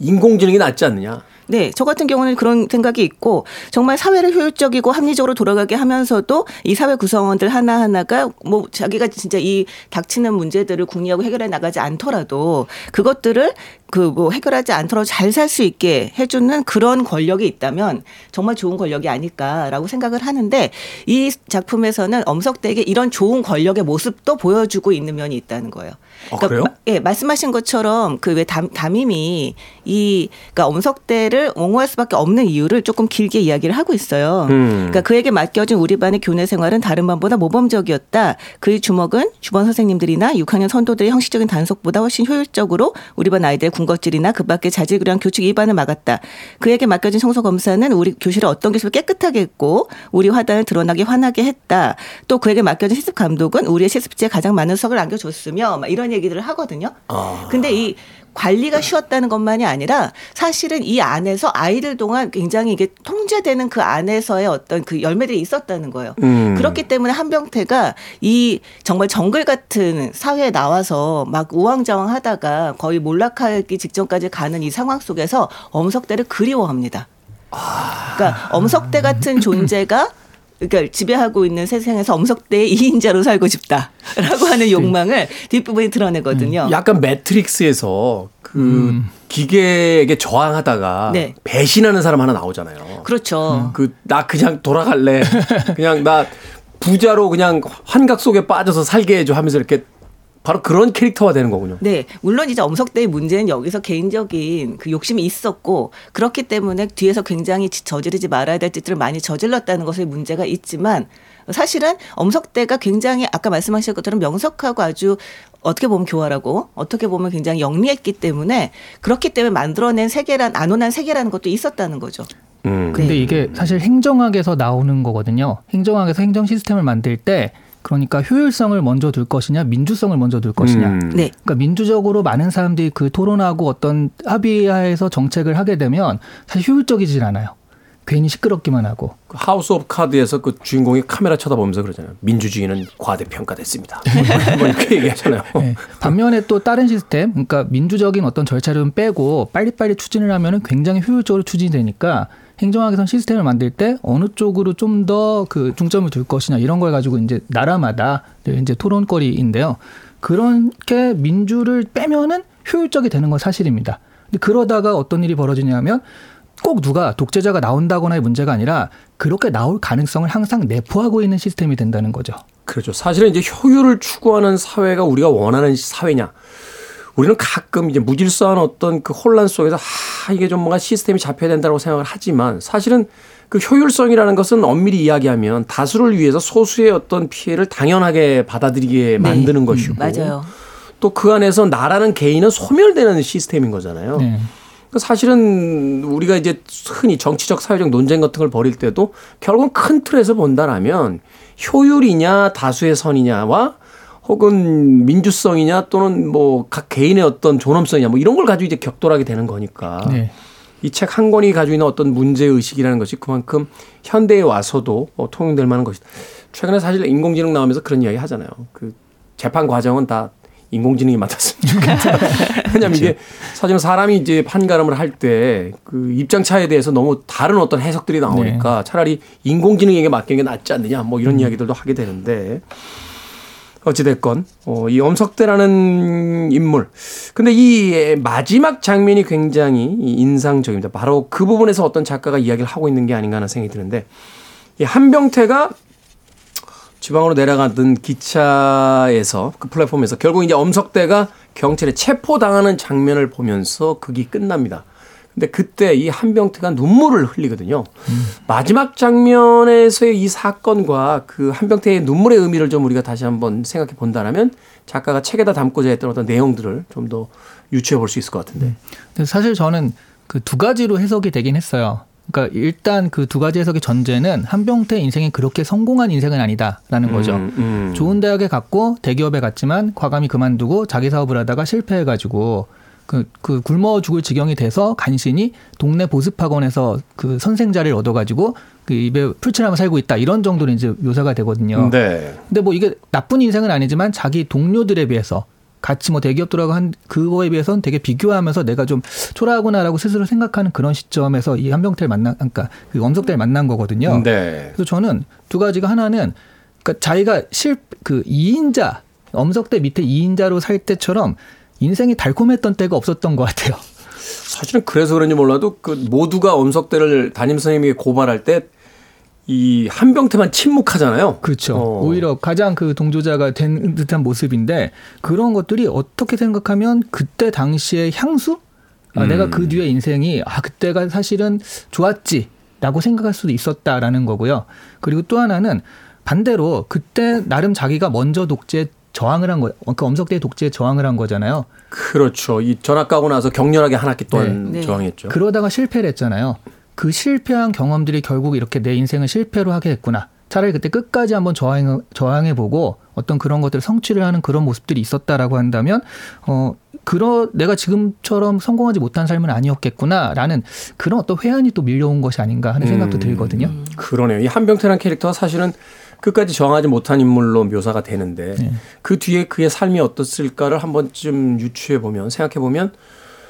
인공지능이 낫지 않느냐. 네, 저 같은 경우는 그런 생각이 있고 정말 사회를 효율적이고 합리적으로 돌아가게 하면서도 이 사회 구성원들 하나하나가 뭐 자기가 진짜 이 닥치는 문제들을 궁리하고 해결해 나가지 않더라도 그것들을 그 뭐 해결하지 않더라도 잘 살 수 있게 해주는 그런 권력이 있다면 정말 좋은 권력이 아닐까라고 생각을 하는데 이 작품에서는 엄석대에게 이런 좋은 권력의 모습도 보여주고 있는 면이 있다는 거예요. 아, 그러니까 아, 예, 말씀하신 것처럼 그 왜 담임이 이 그러니까 엄석대를 옹호할 수밖에 없는 이유를 조금 길게 이야기를 하고 있어요. 음. 그러니까 그에게 맡겨진 우리 반의 교내 생활은 다른 반보다 모범적이었다. 그의 주먹은 주변 선생님들이나 6학년 선도들의 형식적인 단속보다 훨씬 효율적으로 우리 반 아이들의 군것질이나 그 밖의 자질구레한 교칙 위반을 막았다. 그에게 맡겨진 청소 검사는 우리 교실을 어떤 교실을 깨끗하게 했고 우리 화단을 드러나게 환하게 했다. 또 그에게 맡겨진 실습 감독은 우리의 실습지에 가장 많은 수석을 안겨줬으며 막 이런 얘기들을 하거든요. 아. 근데 이 관리가 쉬웠다는 것만이 아니라 사실은 이 안에서 아이들 동안 굉장히 이게 통제되는 그 안에서의 어떤 그 열매들이 있었다는 거예요. 음. 그렇기 때문에 한병태가 이 정말 정글 같은 사회에 나와서 막 우왕좌왕 하다가 거의 몰락하기 직전까지 가는 이 상황 속에서 엄석대를 그리워합니다. 아. 그러니까 엄석대 같은 존재가 그러니까 지배하고 있는 세상에서 엄석대의 2인자로 살고 싶다라고 하는 욕망을 뒷부분에 드러내거든요. 음, 약간 매트릭스에서 그 음. 기계에게 저항하다가 네. 배신하는 사람 하나 나오잖아요. 그렇죠. 음. 그나 그냥 돌아갈래. 그냥 나 부자로 그냥 환각 속에 빠져서 살게 해줘 하면서 이렇게 바로 그런 캐릭터가 되는 거군요. 네. 물론 이제 엄석대의 문제는 여기서 개인적인 그 욕심이 있었고 그렇기 때문에 뒤에서 굉장히 저지르지 말아야 될 짓들을 많이 저질렀다는 것에 문제가 있지만 사실은 엄석대가 굉장히 아까 말씀하신 것처럼 명석하고 아주 어떻게 보면 교활하고 어떻게 보면 굉장히 영리했기 때문에 그렇기 때문에 만들어낸 세계란 안온한 세계라는 것도 있었다는 거죠. 음. 근데 이게 사실 행정학에서 나오는 거거든요. 행정학에서 행정 시스템을 만들 때 그러니까 효율성을 먼저 둘 것이냐, 민주성을 먼저 둘 것이냐. 음. 네. 그러니까 민주적으로 많은 사람들이 그 토론하고 어떤 합의하에서 정책을 하게 되면 사실 효율적이질 않아요. 괜히 시끄럽기만 하고. 그 House of Cards에서 그 주인공이 카메라 쳐다보면서 그러잖아요. 민주주의는 과대평가됐습니다. 뭐 이렇게 얘기하잖아요. 네. 반면에 또 다른 시스템, 그러니까 민주적인 어떤 절차를 좀 빼고 빨리빨리 추진을 하면 은 굉장히 효율적으로 추진이 되니까 행정학에선 시스템을 만들 때 어느 쪽으로 좀 더 그 중점을 둘 것이냐 이런 걸 가지고 이제 나라마다 이제 토론거리인데요. 그렇게 민주를 빼면은 효율적이 되는 건 사실입니다. 근데 그러다가 어떤 일이 벌어지냐면 꼭 누가 독재자가 나온다거나의 문제가 아니라 그렇게 나올 가능성을 항상 내포하고 있는 시스템이 된다는 거죠. 그렇죠. 사실은 이제 효율을 추구하는 사회가 우리가 원하는 사회냐. 우리는 가끔 이제 무질서한 어떤 그 혼란 속에서 아, 이게 좀 뭔가 시스템이 잡혀야 된다고 생각을 하지만 사실은 그 효율성이라는 것은 엄밀히 이야기하면 다수를 위해서 소수의 어떤 피해를 당연하게 받아들이게 네. 만드는 음, 것이고 맞아요. 또 그 안에서 나라는 개인은 소멸되는 시스템인 거잖아요. 네. 그러니까 사실은 우리가 이제 흔히 정치적 사회적 논쟁 같은 걸 벌일 때도 결국은 큰 틀에서 본다라면 효율이냐 다수의 선이냐와 혹은 민주성이냐 또는 뭐 각 개인의 어떤 존엄성이냐 뭐 이런 걸 가지고 이제 격돌하게 되는 거니까 네. 이책 한 권이 가지고 있는 어떤 문제 의식이라는 것이 그만큼 현대에 와서도 어, 통용될 만한 것이다. 최근에 사실 인공지능 나오면서 그런 이야기 하잖아요. 그 재판 과정은 다 인공지능이 맡았으면 좋겠다. 왜냐하면 이게 사실은 사람이 이제 판가름을 할 때 그 입장 차에 대해서 너무 다른 어떤 해석들이 나오니까 네. 차라리 인공지능에게 맡기는 게 낫지 않느냐 뭐 이런 음. 이야기들도 하게 되는데 어찌됐건, 어, 이 엄석대라는 인물. 근데 이 마지막 장면이 굉장히 인상적입니다. 바로 그 부분에서 어떤 작가가 이야기를 하고 있는 게 아닌가 하는 생각이 드는데, 이 한병태가 지방으로 내려가던 기차에서 그 플랫폼에서 결국 이제 엄석대가 경찰에 체포당하는 장면을 보면서 극이 끝납니다. 근데 그때 이 한병태가 눈물을 흘리거든요. 음. 마지막 장면에서의 이 사건과 그 한병태의 눈물의 의미를 좀 우리가 다시 한번 생각해 본다면 작가가 책에다 담고자 했던 어떤 내용들을 좀 더 유추해 볼 수 있을 것 같은데. 음. 사실 저는 그 두 가지로 해석이 되긴 했어요. 그러니까 일단 그 두 가지 해석의 전제는 한병태 인생이 그렇게 성공한 인생은 아니다라는 거죠. 음, 음. 좋은 대학에 갔고 대기업에 갔지만 과감히 그만두고 자기 사업을 하다가 실패해가지고 그, 그 굶어 죽을 지경이 돼서 간신히 동네 보습학원에서 그 선생 자리를 얻어가지고 그 입에 풀칠하며 살고 있다 이런 정도로 이제 묘사가 되거든요. 네. 근데 뭐 이게 나쁜 인생은 아니지만 자기 동료들에 비해서 같이 뭐 대기업 들어가고 한 그거에 비해서는 되게 비교하면서 내가 좀 초라하구나라고 스스로 생각하는 그런 시점에서 이 한병태를 만난 그러니까 그 엄석대를 만난 거거든요. 네. 그래서 저는 두 가지가 하나는 그러니까 자기가 실그 2인자 엄석대 밑에 2인자로 살 때처럼 인생이 달콤했던 때가 없었던 것 같아요. 사실은 그래서 그런지 몰라도 그 모두가 엄석대를 담임 선생님이 고발할 때 이 한병태만 침묵하잖아요. 그렇죠. 어. 오히려 가장 그 동조자가 된 듯한 모습인데 그런 것들이 어떻게 생각하면 그때 당시의 향수? 아, 음. 내가 그 뒤에 인생이 아 그때가 사실은 좋았지 라고 생각할 수도 있었다라는 거고요. 그리고 또 하나는 반대로 그때 나름 자기가 먼저 독재 저항을 한 거, 그 엄석대 독재에 저항을 한 거잖아요. 그렇죠. 이 전학 가고 나서 격렬하게 한 학기 동안 네. 저항했죠. 그러다가 실패를 했잖아요. 그 실패한 경험들이 결국 이렇게 내 인생을 실패로 하게 됐구나. 차라리 그때 끝까지 한번 저항, 저항해보고 어떤 그런 것들을 성취를 하는 그런 모습들이 있었다라고 한다면, 어, 그러, 내가 지금처럼 성공하지 못한 삶은 아니었겠구나라는 그런 어떤 회한이 또 밀려온 것이 아닌가 하는 생각도 음, 들거든요. 그러네요. 이 한병태란 캐릭터가 사실은 끝까지 정하지 못한 인물로 묘사가 되는데 네. 그 뒤에 그의 삶이 어떻을까를 한 번쯤 유추해 보면 생각해 보면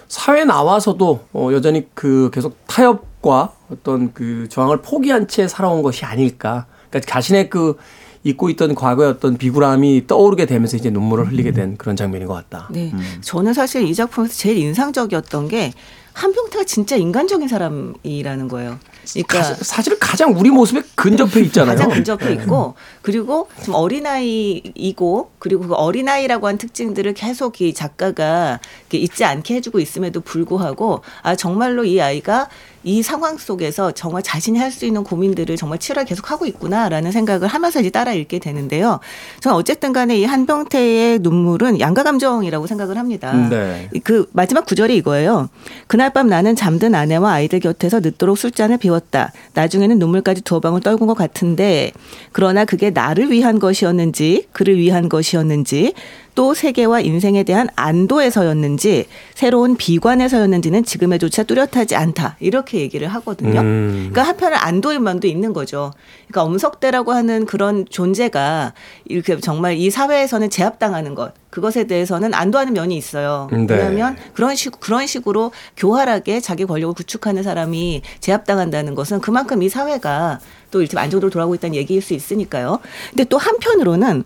사회 나와서도 어 여전히 그 계속 타협과 어떤 그 저항을 포기한 채 살아온 것이 아닐까. 그러니까 자신의 그 잊고 있던 과거의 어떤 비굴함이 떠오르게 되면서 이제 눈물을 흘리게 된 그런 장면인 것 같다. 네. 음. 저는 사실 이 작품에서 제일 인상적이었던 게 한병태가 진짜 인간적인 사람이라는 거예요. 그러니까 사실은 가장 우리 모습에 근접해 있잖아요. 가장 근접해 네. 있고 그리고 좀 어린아이이고 그리고 그 어린아이라고 한 특징들을 계속 이 작가가 잊지 않게 해주고 있음에도 불구하고 아 정말로 이 아이가 이 상황 속에서 정말 자신이 할 수 있는 고민들을 정말 치열하게 계속 하고 있구나라는 생각을 하면서 이제 따라 읽게 되는데요. 저는 어쨌든 간에 이 한병태의 눈물은 양가 감정이라고 생각을 합니다. 네. 그 마지막 구절이 이거예요. 그날 밤 나는 잠든 아내와 아이들 곁에서 늦도록 술잔을 비워 지웠다. 나중에는 눈물까지 두 방울 떨군 것 같은데 그러나 그게 나를 위한 것이었는지 그를 위한 것이었는지 또 세계와 인생에 대한 안도에서였는지 새로운 비관에서였는지는 지금에조차 뚜렷하지 않다. 이렇게 얘기를 하거든요. 음. 그러니까 한편은 안도의 마음도 있는 거죠. 그러니까 엄석대라고 하는 그런 존재가 이렇게 정말 이 사회에서는 제압당하는 것 그것에 대해서는 안도하는 면이 있어요. 네. 왜냐하면 그런 식 그런 식으로 교활하게 자기 권력을 구축하는 사람이 제압당한다는 것은 그만큼 이 사회가 또 이렇게 안정적으로 돌아가고 있다는 얘기일 수 있으니까요. 근데 또 한편으로는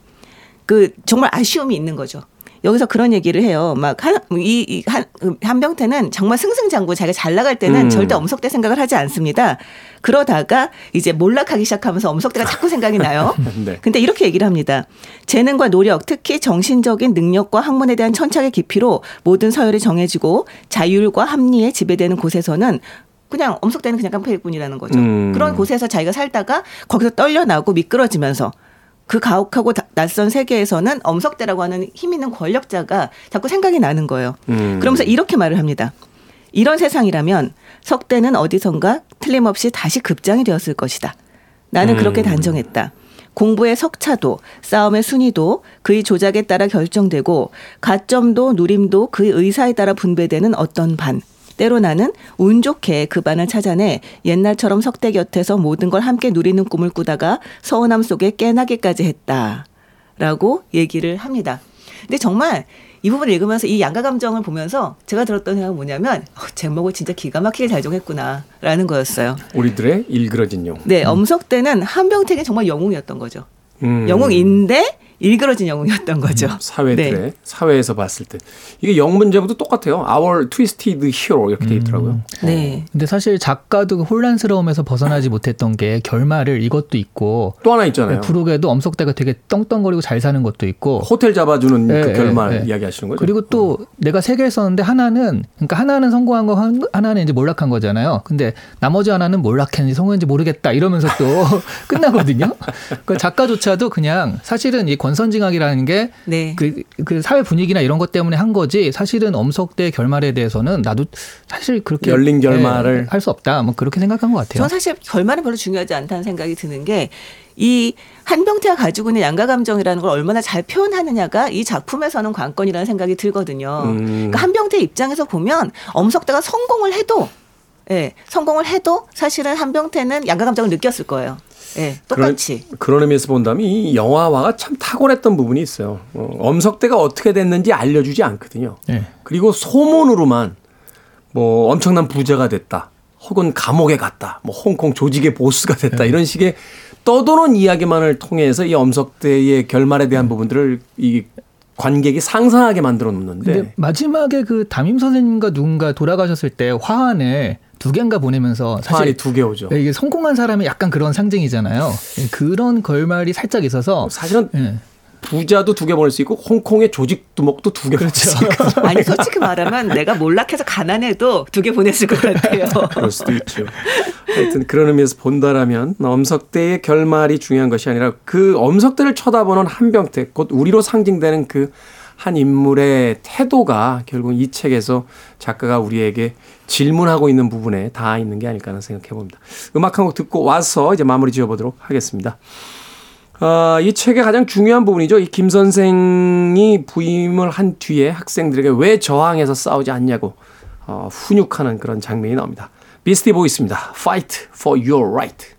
그 정말 아쉬움이 있는 거죠. 여기서 그런 얘기를 해요. 막 한 이한 한병태는 정말 승승장구 자기가 잘 나갈 때는 음. 절대 엄석대 생각을 하지 않습니다. 그러다가 이제 몰락하기 시작하면서 엄석대가 자꾸 생각이 나요. 네. 근데 이렇게 얘기를 합니다. 재능과 노력, 특히 정신적인 능력과 학문에 대한 천착의 깊이로 모든 서열이 정해지고 자율과 합리에 지배되는 곳에서는 그냥 엄석대는 그냥 깡패일 뿐이라는 거죠. 음. 그런 곳에서 자기가 살다가 거기서 떨려나고 미끄러지면서 그 가혹하고 낯선 세계에서는 엄석대라고 하는 힘 있는 권력자가 자꾸 생각이 나는 거예요. 음. 그러면서 이렇게 말을 합니다. 이런 세상이라면 석대는 어디선가 틀림없이 다시 급장이 되었을 것이다. 나는 음. 그렇게 단정했다. 공부의 석차도 싸움의 순위도 그의 조작에 따라 결정되고 가점도 누림도 그의 의사에 따라 분배되는 어떤 반 때로 나는 운 좋게 그 반을 찾아내 옛날처럼 석대 곁에서 모든 걸 함께 누리는 꿈을 꾸다가 서운함 속에 깨나기까지 했다. 라고 얘기를 합니다. 근데 정말 이 부분을 읽으면서 이 양가 감정을 보면서 제가 들었던 생각은 뭐냐면 어, 제목을 진짜 기가 막히게 잘 정했구나라는 거였어요. 우리들의 일그러진 영웅. 네, 엄석대는 한병택이 정말 영웅이었던 거죠. 음. 영웅인데 일그러진 영웅이었던 거죠. 음, 사회들의 네. 사회에서 봤을 때 이게 영 문제보도 똑같아요. Our Twisted Hero 이렇게 돼 있더라고요. 음. 네. 근데 사실 작가도 혼란스러움에서 벗어나지 못했던 게 결말을 이것도 있고 또 하나 있잖아요. 부록에도 엄석대가 되게 떵떵거리고 잘 사는 것도 있고 호텔 잡아주는 네, 그 결말 네, 네. 이야기하시는 거죠. 그리고 또 어. 내가 세개 썼는데 하나는 그러니까 하나는 성공한 거 하나는 이제 몰락한 거잖아요. 근데 나머지 하나는 몰락했는지 성공했는지 모르겠다 이러면서 또 끝나거든요. 그 작가조차도 그냥 사실은 이 권 선징악이라는 게그 네. 그, 그 사회 분위기나 이런 것 때문에 한 거지 사실은 엄석대 결말에 대해서는 나도 사실 그렇게 열린 결말을 네, 할수 없다. 뭐 그렇게 생각한 것 같아요. 저는 사실 결말은 별로 중요하지 않다는 생각이 드는 게 이 한병태가 가지고 있는 양가 감정이라는 걸 얼마나 잘 표현하느냐가 이 작품에서는 관건이라는 생각이 들거든요. 음. 그러니까 한병태 입장에서 보면 엄석대가 성공을 해도 예, 네, 성공을 해도 사실은 한병태는 양가 감정을 느꼈을 거예요. 네, 똑같이. 그런, 그런 의미에서 본다면 이 영화화가 참 탁월했던 부분이 있어요. 어, 엄석대가 어떻게 됐는지 알려주지 않거든요. 네. 그리고 소문으로만 뭐 엄청난 부자가 됐다. 혹은 감옥에 갔다. 뭐 홍콩 조직의 보스가 됐다. 네. 이런 식의 떠도는 이야기만을 통해서 이 엄석대의 결말에 대한 부분들을 이 관객이 상상하게 만들어 놓는데 마지막에 그 담임 선생님과 누군가 돌아가셨을 때 화환을 두 개인가 보내면서 사실 두개 오죠. 이게 성공한 사람이 약간 그런 상징이잖아요. 그런 결말이 살짝 있어서 사실은 네. 부자도 두 개 보낼 수 있고 홍콩의 조직 두목도 두개 그렇죠. 아니 솔직히 말하면 내가 몰락해서 가난해도 두 개 보냈을 것 같아요. 그럴 수도 있죠. 하여튼 그런 의미에서 본다라면 엄석대의 결말이 중요한 것이 아니라 그 엄석대를 쳐다보는 한병태 곧 우리로 상징되는 그 한 인물의 태도가 결국 이 책에서 작가가 우리에게 질문하고 있는 부분에 다 있는 게 아닐까 하는 생각해 봅니다. 음악 한 곡 듣고 와서 이제 마무리 지어 보도록 하겠습니다. 어, 이 책의 가장 중요한 부분이죠. 이 김 선생이 부임을 한 뒤에 학생들에게 왜 저항해서 싸우지 않냐고 어, 훈육하는 그런 장면이 나옵니다. 비스티 보이스입니다. Fight for your right.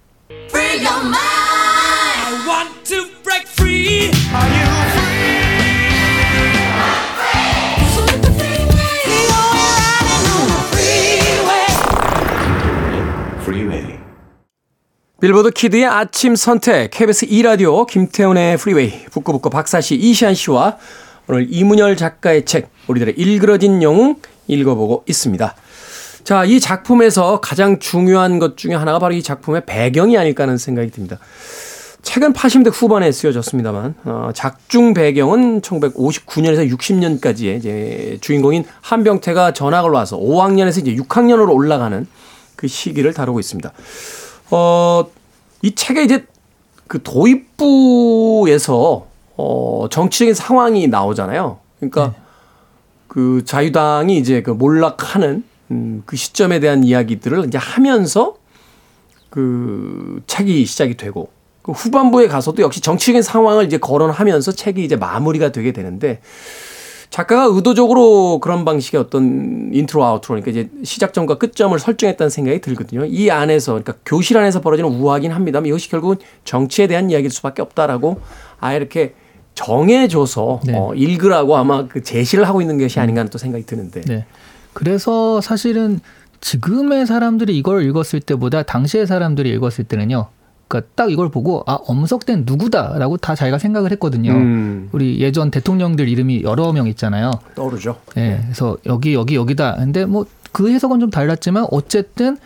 빌보드 Kid의 아침 선택, KBS 2라디오, 김태훈의 프리웨이, 북구북구 박사씨, 이시한 씨와 오늘 이문열 작가의 책, 우리들의 일그러진 영웅 읽어보고 있습니다. 자, 이 작품에서 가장 중요한 것 중에 하나가 바로 이 작품의 배경이 아닐까 하는 생각이 듭니다. 책은 80년대 후반에 쓰여졌습니다만, 어, 작중 배경은 1959년에서 60년까지의 이제 주인공인 한병태가 전학을 와서 5학년에서 이제 6학년으로 올라가는 그 시기를 다루고 있습니다. 어, 이 책에 이제 그 도입부에서 어, 정치적인 상황이 나오잖아요. 그러니까 네. 그 자유당이 이제 그 몰락하는 음, 그 시점에 대한 이야기들을 이제 하면서 그 책이 시작이 되고 그 후반부에 가서도 역시 정치적인 상황을 이제 거론하면서 책이 이제 마무리가 되게 되는데 작가가 의도적으로 그런 방식의 어떤 intro outro 그러니까 이제 시작점과 끝점을 설정했다는 생각이 들거든요. 이 안에서 그러니까 교실 안에서 벌어지는 우화긴 합니다만 이것이 결국은 정치에 대한 이야기일 수밖에 없다라고 아예 이렇게 정해줘서 네. 어, 읽으라고 아마 그 제시를 하고 있는 것이 아닌가 하는 또 생각이 드는데. 네. 그래서 사실은 지금의 사람들이 이걸 읽었을 때보다 당시의 사람들이 읽었을 때는요. 그러니까 딱 이걸 보고 아 엄석된 누구다라고 다 자기가 생각을 했거든요. 음. 우리 예전 대통령들 이름이 여러 명 있잖아요. 떠오르죠. 예. 네, 그래서 여기 여기 여기다. 근데 뭐 그 해석은 좀 달랐지만 어쨌든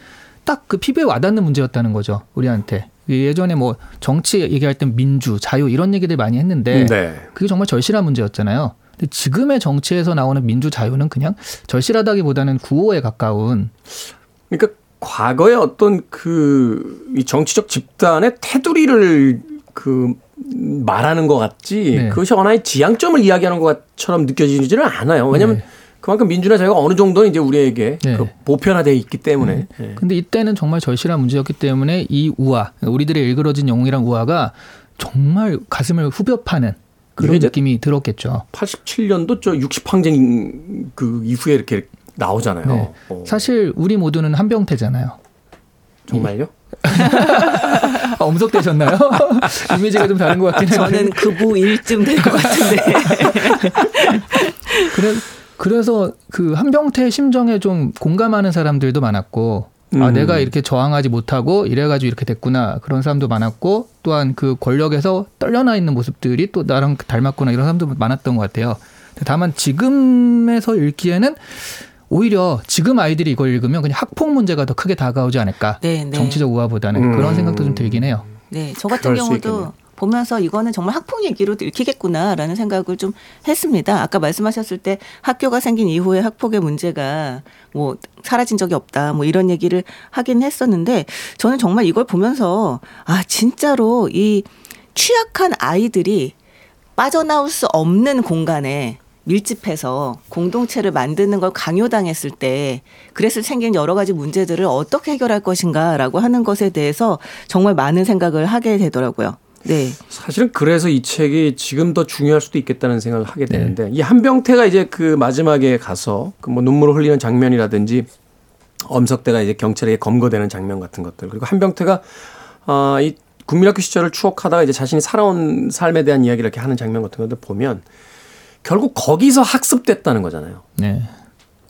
딱 그 피부에 와닿는 문제였다는 거죠. 우리한테. 예전에 뭐 정치 얘기할 땐 민주, 자유 이런 얘기들 많이 했는데 네. 그게 정말 절실한 문제였잖아요. 근데 지금의 정치에서 나오는 민주 자유는 그냥 절실하다기보다는 구호에 가까운. 그러니까 과거의 어떤 그 이 정치적 집단의 테두리를 그 말하는 것 같지 네. 그것이 하나의 지향점을 이야기하는 것처럼 느껴지지는 않아요. 왜냐하면 네. 그만큼 민주나 자유가 어느 정도는 이제 우리에게 네. 그 보편화되어 있기 때문에. 네. 네. 근데 이때는 정말 절실한 문제였기 때문에 이 우화, 우리들의 일그러진 영웅이란 우화가 정말 가슴을 후벼 파는 그런 느낌이 들었겠죠. 87년도 저 60항쟁 그 이후에 이렇게 나오잖아요. 네. 어. 사실 우리 모두는 한병태잖아요. 정말요? 아, 엄석되셨나요? 이미지가 좀 다른 것 같긴 해요. 저는 그부 일쯤 될 것 같은데. 그래, 그래서 그 한병태 심정에 좀 공감하는 사람들도 많았고 아, 음. 내가 이렇게 저항하지 못하고 이래가지고 이렇게 됐구나. 그런 사람도 많았고, 또한 그 권력에서 떨려나 있는 모습들이 또 나랑 닮았구나. 이런 사람도 많았던 것 같아요. 다만 지금에서 읽기에는 오히려 지금 아이들이 이걸 읽으면 그냥 학폭 문제가 더 크게 다가오지 않을까. 네, 네. 정치적 우화보다는 음. 그런 생각도 좀 들긴 해요. 네, 저 같은 경우도 보면서 이거는 정말 학폭 얘기로 읽히겠구나라는 생각을 좀 했습니다. 아까 말씀하셨을 때 학교가 생긴 이후에 학폭의 문제가 뭐 사라진 적이 없다 뭐 이런 얘기를 하긴 했었는데 저는 정말 이걸 보면서 아 진짜로 이 취약한 아이들이 빠져나올 수 없는 공간에 밀집해서 공동체를 만드는 걸 강요당했을 때 그래서 생긴 여러 가지 문제들을 어떻게 해결할 것인가라고 하는 것에 대해서 정말 많은 생각을 하게 되더라고요. 네. 사실은 그래서 이 책이 지금 더 중요할 수도 있겠다는 생각을 하게 네. 되는데 네. 이 한병태가 이제 그 마지막에 가서 그 뭐 눈물을 흘리는 장면이라든지 엄석대가 이제 경찰에 검거되는 장면 같은 것들 그리고 한병태가 아이 국민학교 시절을 추억하다가 이제 자신이 살아온 삶에 대한 이야기를 이렇게 하는 장면 같은 것들 보면 결국 거기서 학습됐다는 거잖아요. 네.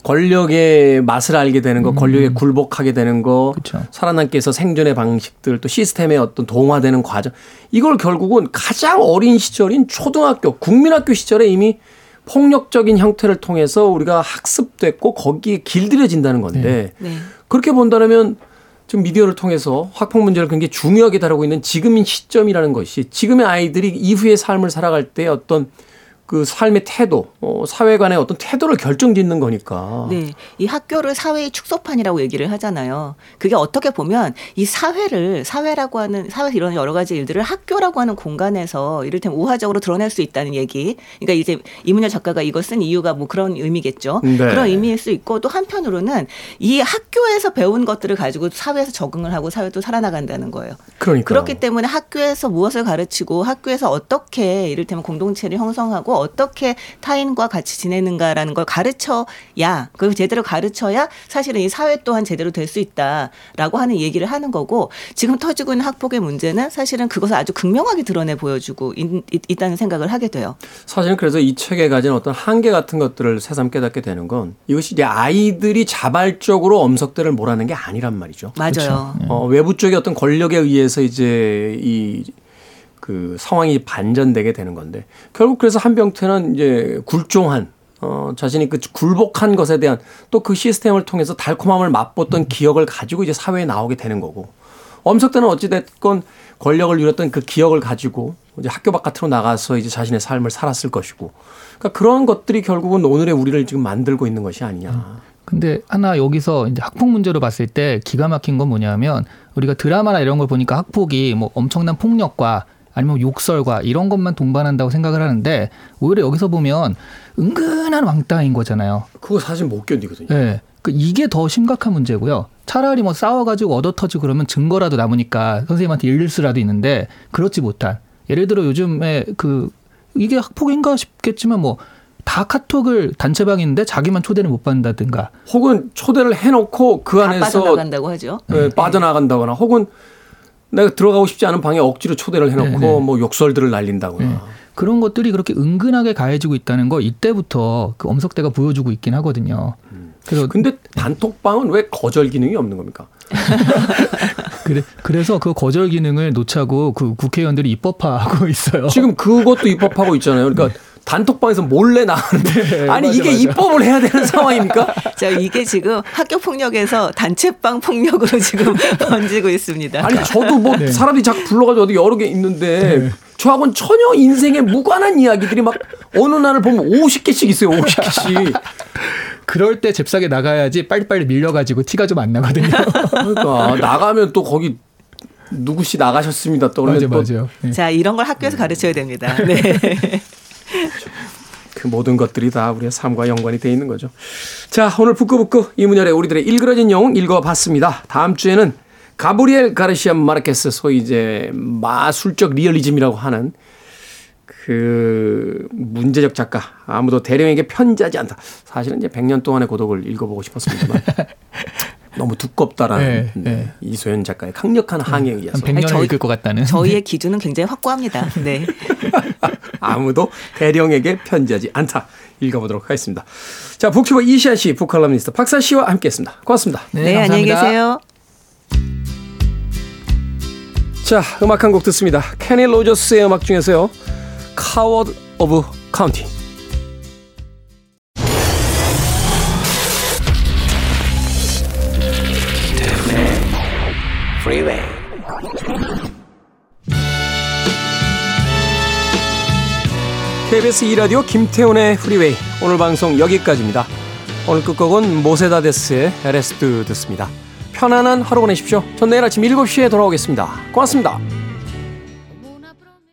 권력의 맛을 알게 되는 거, 음. 권력에 굴복하게 되는 거, 그쵸. 살아남기 위해서 생존의 방식들, 또 시스템의 어떤 동화되는 과정. 이걸 결국은 가장 어린 시절인 초등학교, 국민학교 시절에 이미 폭력적인 형태를 통해서 우리가 학습됐고 거기에 길들여진다는 건데 네. 네. 그렇게 본다면 지금 미디어를 통해서 학폭 문제를 굉장히 중요하게 다루고 있는 지금인 시점이라는 것이 지금의 아이들이 이후의 삶을 살아갈 때 어떤 그 삶의 태도, 어, 사회 간의 어떤 태도를 결정짓는 거니까. 네. 이 학교를 사회의 축소판이라고 얘기를 하잖아요. 그게 어떻게 보면 이 사회를, 사회라고 하는, 사회에서 이런 여러 가지 일들을 학교라고 하는 공간에서 이를테면 우화적으로 드러낼 수 있다는 얘기. 그러니까 이제 이문열 작가가 이걸 쓴 이유가 뭐 그런 의미겠죠. 네. 그런 의미일 수 있고 또 한편으로는 이 학교에서 배운 것들을 가지고 사회에서 적응을 하고 사회도 살아나간다는 거예요. 그러니까. 그렇기 때문에 학교에서 무엇을 가르치고 학교에서 어떻게 이를테면 공동체를 형성하고 어떻게 타인과 같이 지내는가라는 걸 가르쳐야 그걸 제대로 가르쳐야 사실은 이 사회 또한 제대로 될 수 있다라고 하는 얘기를 하는 거고 지금 터지고 있는 학폭의 문제는 사실은 그것을 아주 극명하게 드러내 보여주고 있, 다는 생각을 하게 돼요. 사실은 그래서 이 책에 가진 어떤 한계 같은 것들을 새삼 깨닫게 되는 건 이것이 이제 아이들이 자발적으로 엄석대를 몰아낸 게 아니란 말이죠. 맞아요. 그렇죠. 어, 외부 쪽의 어떤 권력에 의해서 이제 이 그 상황이 반전되게 되는 건데 결국 그래서 한병태는 이제 굴종한 어 자신이 그 굴복한 것에 대한 또 그 시스템을 통해서 달콤함을 맛봤던 기억을 가지고 이제 사회에 나오게 되는 거고 엄석대는 어찌됐건 권력을 누렸던 그 기억을 가지고 이제 학교 바깥으로 나가서 이제 자신의 삶을 살았을 것이고 그러니까 그런 것들이 결국은 오늘의 우리를 지금 만들고 있는 것이 아니냐. 음. 근데 하나 여기서 이제 학폭 문제로 봤을 때 기가 막힌 건 뭐냐면 우리가 드라마나 이런 걸 보니까 학폭이 뭐 엄청난 폭력과 아니면 욕설과 이런 것만 동반한다고 생각을 하는데 오히려 여기서 보면 은근한 왕따인 거잖아요. 그거 사실 못 견디거든요. 네. 그 이게 더 심각한 문제고요. 차라리 뭐 싸워가지고 얻어 터지고 그러면 증거라도 남으니까 선생님한테 일릴 수라도 있는데 그렇지 못한 예를 들어 요즘에 그 이게 학폭인가 싶겠지만 뭐 다 카톡을 단체방인데 자기만 초대를 못 받는다든가 혹은 초대를 해놓고 그 안에서 빠져나간다고 하죠. 네, 빠져나간다거나 혹은 내가 들어가고 싶지 않은 방에 억지로 초대를 해놓고 네네. 네. 뭐 욕설들을 날린다거나 네. 그런 것들이 그렇게 은근하게 가해지고 있다는 거 이때부터 그 엄석대가 보여주고 있긴 하거든요. 음. 그래서 근데 단톡방은 왜 거절 기능이 없는 겁니까? 그래, 그래서 그 거절 기능을 놓자고 그 국회의원들이 입법화하고 있어요. 지금 그것도 입법하고 있잖아요. 그러니까 네. 단톡방에서 몰래 나가는데 네, 아니 맞아, 이게 맞아. 입법을 해야 되는 상황입니까? 자 이게 지금 학교 폭력에서 단체방 폭력으로 지금 번지고 있습니다. 아니 저도 뭐 네. 사람들이 자꾸 불러가지고 어디 여러 개 있는데 네. 저하고는 전혀 인생에 무관한 이야기들이 막 어느 날을 보면 50개씩 있어요. 50개씩. 그럴 때 잽싸게 나가야지 빨리빨리 밀려가지고 티가 좀 안 나거든요. 그러니까 나가면 또 거기 누구 씨 나가셨습니다. 또 맞아요, 맞아요. 네. 자 이런 걸 학교에서 가르쳐야 됩니다. 네. 그 모든 것들이 다 우리의 삶과 연관이 돼 있는 거죠. 자 오늘 북구북구 이문열의 우리들의 일그러진 영웅 읽어봤습니다. 다음 주에는 가브리엘 가르시아 마르케스 소위 이제 마술적 리얼리즘이라고 하는 그 문제적 작가 아무도 대령에게 편지하지 않다. 사실은 이제 100년 동안의 고독을 읽어보고 싶었습니다만 너무 두껍다라는 네, 네. 이소연 작가의 강력한 네. 항의에 의해서 100년을 저희, 읽을 것 같다는 저희의 기준은 굉장히 확고합니다. 네. 아무도 대령에게 편지하지 않다. 읽어보도록 하겠습니다. 자, 북튜버 이시한 씨, 북칼럼니스트 박사 씨와 함께했습니다. 고맙습니다. 네, 네 안녕히 계세요. 자, 음악 한 곡 듣습니다. 케니 로저스의 음악 중에서요. Coward of the County. KBS 2라디오 김태훈의 프리웨이 오늘 방송 여기까지입니다. 오늘 끝곡은 모세다데스의 Eres Tú 듣습니다. 편안한 하루 보내십시오. 전 내일 아침 7시에 돌아오겠습니다. 고맙습니다.